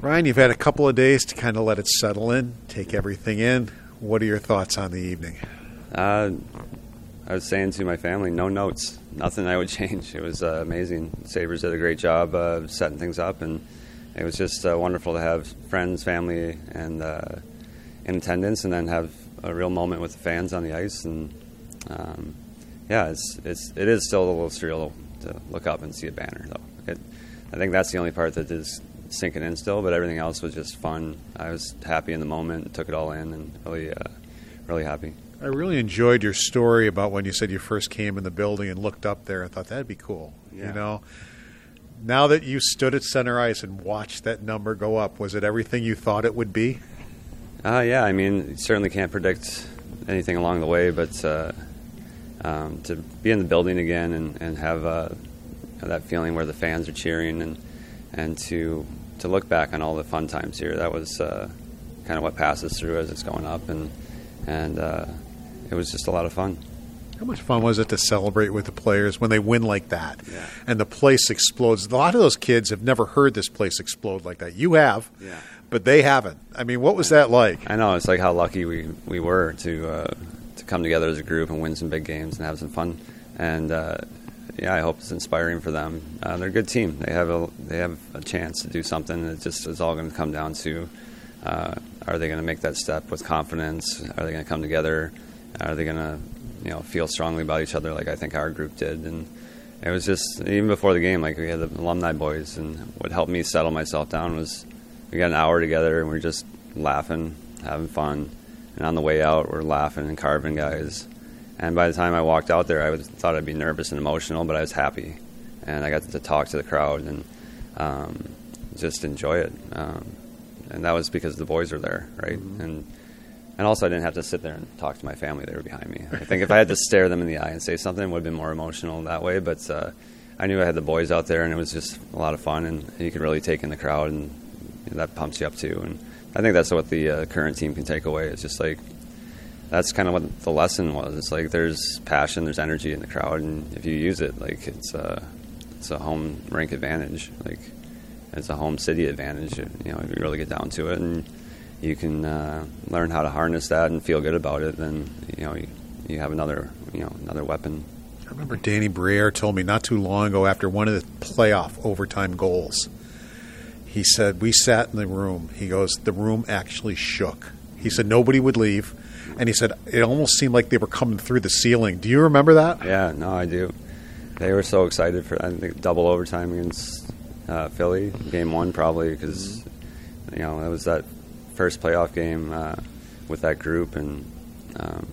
Ryan, you've had a couple of days to kind of let it settle in, take everything in. What are your thoughts on the evening? Uh, I was saying to my family, no notes, nothing I would change. It was uh, amazing. Sabres did a great job uh, setting things up, and it was just uh, wonderful to have friends, family, and uh, in attendance, and then have a real moment with the fans on the ice. And um, yeah, it's, it's it is still a little surreal to look up and see a banner, though. It, I think that's the only part that is sinking in still, but everything else was just fun. I was happy in the moment, and took it all in, and really, uh, really happy. I really enjoyed your story about when you said you first came in the building and looked up there and thought that'd be cool. Yeah. You know, now that you stood at center ice and watched that number go up, was it everything you thought it would be? Uh, yeah, I mean, you certainly can't predict anything along the way, but uh, um, to be in the building again and, and have uh, that feeling where the fans are cheering and and to to look back on all the fun times here, that was uh, kind of what passes through as it's going up, and and uh, it was just a lot of fun. How much fun was it to celebrate with the players when they win like that Yeah. and the place explodes? A lot of those kids have never heard this place explode like that. You have, Yeah. but they haven't. I mean, what was that like? I know it's like how lucky we, we were to uh, to come together as a group and win some big games and have some fun. And uh, yeah, I hope it's inspiring for them. Uh, they're a good team. They have a they have a chance to do something. It just is all going to come down to uh, are they going to make that step with confidence? Are they going to come together? Are they going to you know feel strongly about each other like I think our group did? And it was just even before the game, like we had the alumni boys, and what helped me settle myself down was we got an hour together and we are just laughing, having fun. And on the way out, we're laughing and carving guys. And by the time I walked out there, I was, thought I'd be nervous and emotional, but I was happy. And I got to talk to the crowd and um, just enjoy it. Um, and that was because the boys were there, right? And and also, I didn't have to sit there and talk to my family; they were behind me. I think if I had to stare them in the eye and say something, it would have been more emotional that way. But uh, I knew I had the boys out there, and it was just a lot of fun, and you could really take in the crowd, and that pumps you up too. And I think that's what the uh, current team can take away. It's just like that's kind of what the lesson was. It's like there's passion, there's energy in the crowd, and if you use it, like it's a it's a home rink advantage. Like it's a home city advantage. You know, if you really get down to it, and you can uh, learn how to harness that and feel good about it, then you know you, you have another you know another weapon. I remember Danny Briere told me not too long ago after one of the playoff overtime goals. He said, We sat in the room. He goes, The room actually shook. He said, Nobody would leave. And he said, It almost seemed like they were coming through the ceiling. Do you remember that? Yeah, no, I do. They were so excited for I think double overtime against uh, Philly, game one probably because you know it was that first playoff game uh, with that group, and um,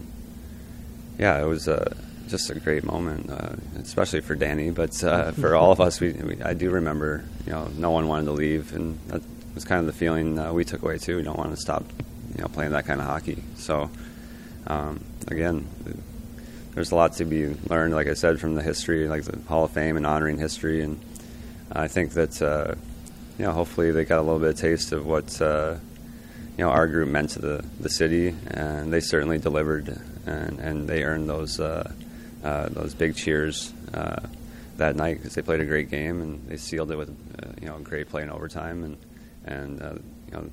yeah, it was uh, just a great moment, uh, especially for Danny, but uh, for all of us. We, we I do remember, you know, no one wanted to leave, and that was kind of the feeling uh, we took away too. We don't want to stop, you know, playing that kind of hockey. So um, again, there's a lot to be learned, like I said, from the history, like the Hall of Fame and honoring history. And I think that, uh, you know, hopefully they got a little bit of taste of what, uh, you know, our group meant to the, the city. And they certainly delivered, and, and they earned those, uh, uh, those big cheers uh, that night because they played a great game and they sealed it with, uh, you know, great play in overtime. And, and you know,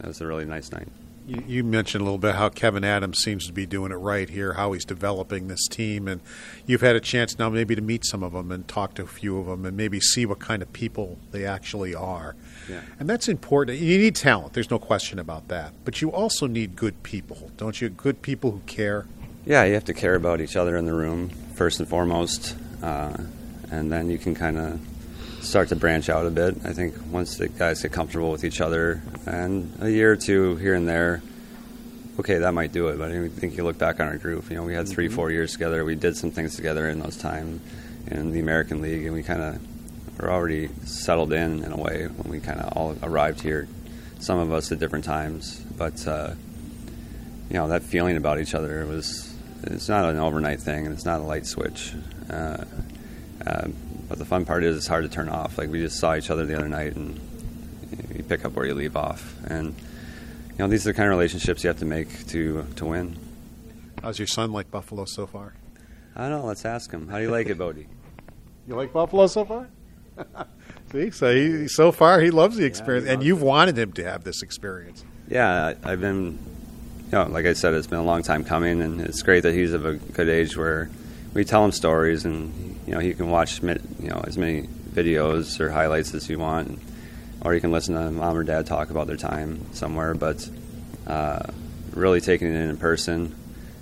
it was a really nice night. You, you mentioned a little bit how Kevyn Adams seems to be doing it right here, how he's developing this team, and you've had a chance now maybe to meet some of them and talk to a few of them and maybe see what kind of people they actually are. Yeah. And that's important. You need talent, there's no question about that. But you also need good people, don't you? Good people who care. Yeah, you have to care about each other in the room first and foremost, uh, and then you can kind of start to branch out a bit. I think once the guys get comfortable with each other, and a year or two here and there, okay, that might do it. But I think you look back on our group. You know, we had 3 four years together. We did some things together in those time in the American League, and we kind of were already settled in in a way when we kind of all arrived here. Some of us at different times, but uh, you know that feeling about each other was it's not an overnight thing and it's not a light switch. Uh, uh, but the fun part is it's hard to turn off. Like we just saw each other the other night and you pick up where you leave off. And you know these are the kind of relationships you have to make to to win. How's your son like Buffalo so far? I don't know. Let's ask him. How do you like it, Bodie? You like Buffalo so far? See, so he, so far he loves the experience, Yeah, he and you've wanted him to have this experience. Yeah, I- I've been, you know, like I said, it's been a long time coming, and it's great that he's of a good age where we tell him stories, and you know, he can watch, you know, as many videos or highlights as you want, or you can listen to mom or dad talk about their time somewhere. But uh, really taking it in person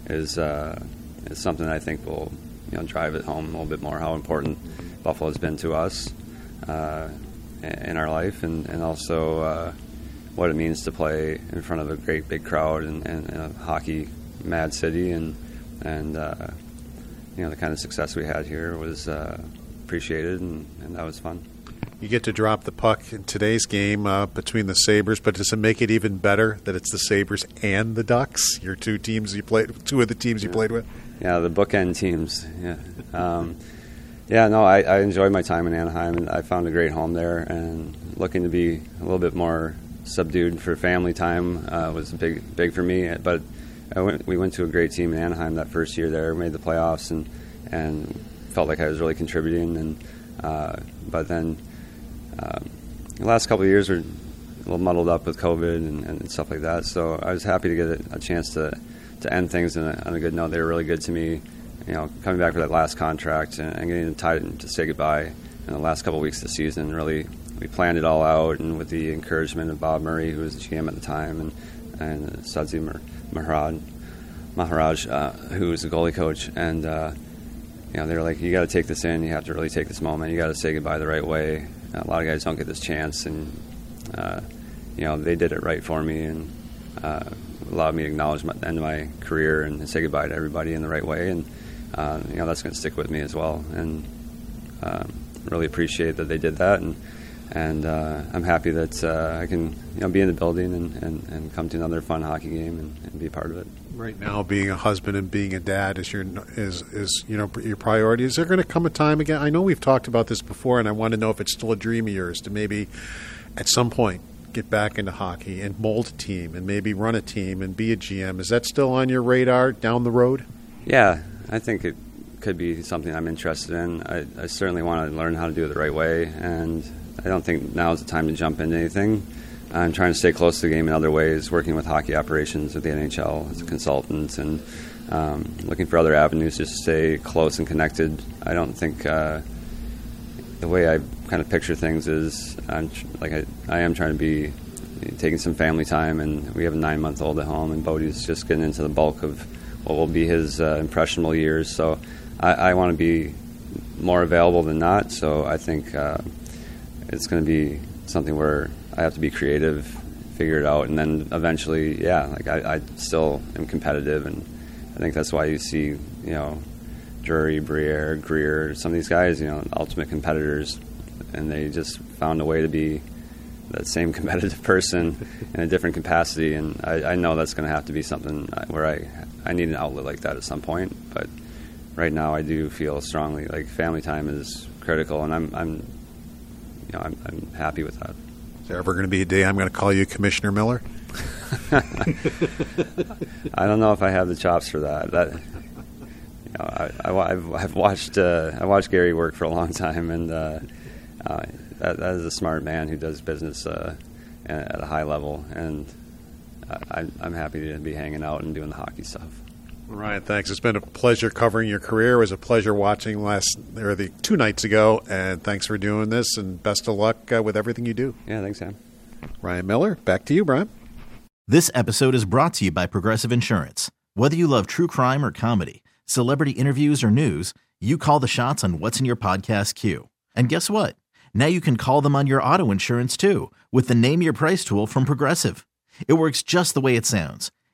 is uh, is something I think will, you know, drive it home a little bit more how important Buffalo's been to us uh, in our life, and and also. Uh, what it means to play in front of a great big crowd and, and, and a hockey mad city and and uh, you know the kind of success we had here was uh, appreciated and, and that was fun. You get to drop the puck in today's game uh, between the Sabres, but does it make it even better that it's the Sabres and the Ducks? Your two teams you played, two of the teams you played with. Yeah, the bookend teams. Yeah, um, yeah. No, I, I enjoyed my time in Anaheim and I found a great home there and looking to be a little bit more subdued for family time uh, was big big for me. But went, we went to a great team in Anaheim that first year there, made the playoffs, and and felt like I was really contributing. And uh, but then um, the last couple of years were a little muddled up with COVID and, and stuff like that. So I was happy to get a, a chance to to end things on a, on a good note. They were really good to me. You know, coming back for that last contract and, and getting tied to say goodbye in the last couple of weeks of the season really we planned it all out, and with the encouragement of Bob Murray, who was the GM at the time, and and Sudsy Maharaj, Maharaj, uh, who was the goalie coach, and uh, you know they were like, you got to take this in, you have to really take this moment, you got to say goodbye the right way. A lot of guys don't get this chance, and uh, you know they did it right for me, and uh, allowed me to acknowledge my, the end of my career and say goodbye to everybody in the right way, and uh, you know that's going to stick with me as well, and um, really appreciate that they did that, and and uh, I'm happy that uh, I can you know be in the building and, and, and come to another fun hockey game and, and, be a part of it. Right now, being a husband and being a dad is your is is you know your priority. Is there going to come a time again? I know we've talked about this before, and I want to know if it's still a dream of yours to maybe at some point get back into hockey and mold a team and maybe run a team and be a GM. Is that still on your radar down the road? Yeah, I think it could be something I'm interested in. I, I certainly want to learn how to do it the right way and I don't think now is the time to jump into anything. I'm trying to stay close to the game in other ways, working with hockey operations with the NHL as a consultant, and um, looking for other avenues to stay close and connected. I don't think uh, the way I kind of picture things is I'm tr- like I, I am trying to be taking some family time, and we have a nine month old at home, and Bodie's just getting into the bulk of what will be his uh, impressionable years. So I, I want to be more available than not. So I think. Uh, it's going to be something where I have to be creative, figure it out, and then eventually, yeah, like I, I still am competitive, and I think that's why you see, you know, Drury, Briere, Greer, some of these guys, you know, ultimate competitors, and they just found a way to be that same competitive person in a different capacity, and I, I know that's going to have to be something where I I need an outlet like that at some point, but right now I do feel strongly like family time is critical, and I'm I'm you know, I'm, I'm happy with that. Is there ever going to be a day I'm going to call you Commissioner Miller? I don't know if I have the chops for that. That you know, I, have I've watched uh, I watched Gary work for a long time, and uh, uh, that, that is a smart man who does business uh, at a high level, and I, I'm happy to be hanging out and doing the hockey stuff. Ryan, thanks. It's been a pleasure covering your career. It was a pleasure watching last or the two nights ago, and thanks for doing this. And best of luck uh, with everything you do. Yeah, thanks, Sam. Ryan Miller, back to you, Brian. This episode is brought to you by Progressive Insurance. Whether you love true crime or comedy, celebrity interviews or news, you call the shots on what's in your podcast queue. And guess what? Now you can call them on your auto insurance too with the Name Your Price tool from Progressive. It works just the way it sounds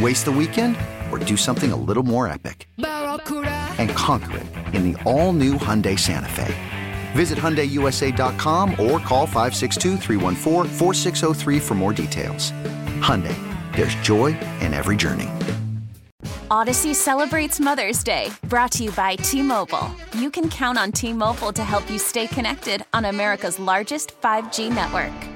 Waste the weekend or do something a little more epic? And conquer it in the all new Hyundai Santa Fe. Visit HyundaiUSA.com or call 562 for more details. Hyundai, there's joy in every journey. Audacy celebrates Mother's Day, brought to you by T Mobile. You can count on T Mobile to help you stay connected on America's largest 5G network.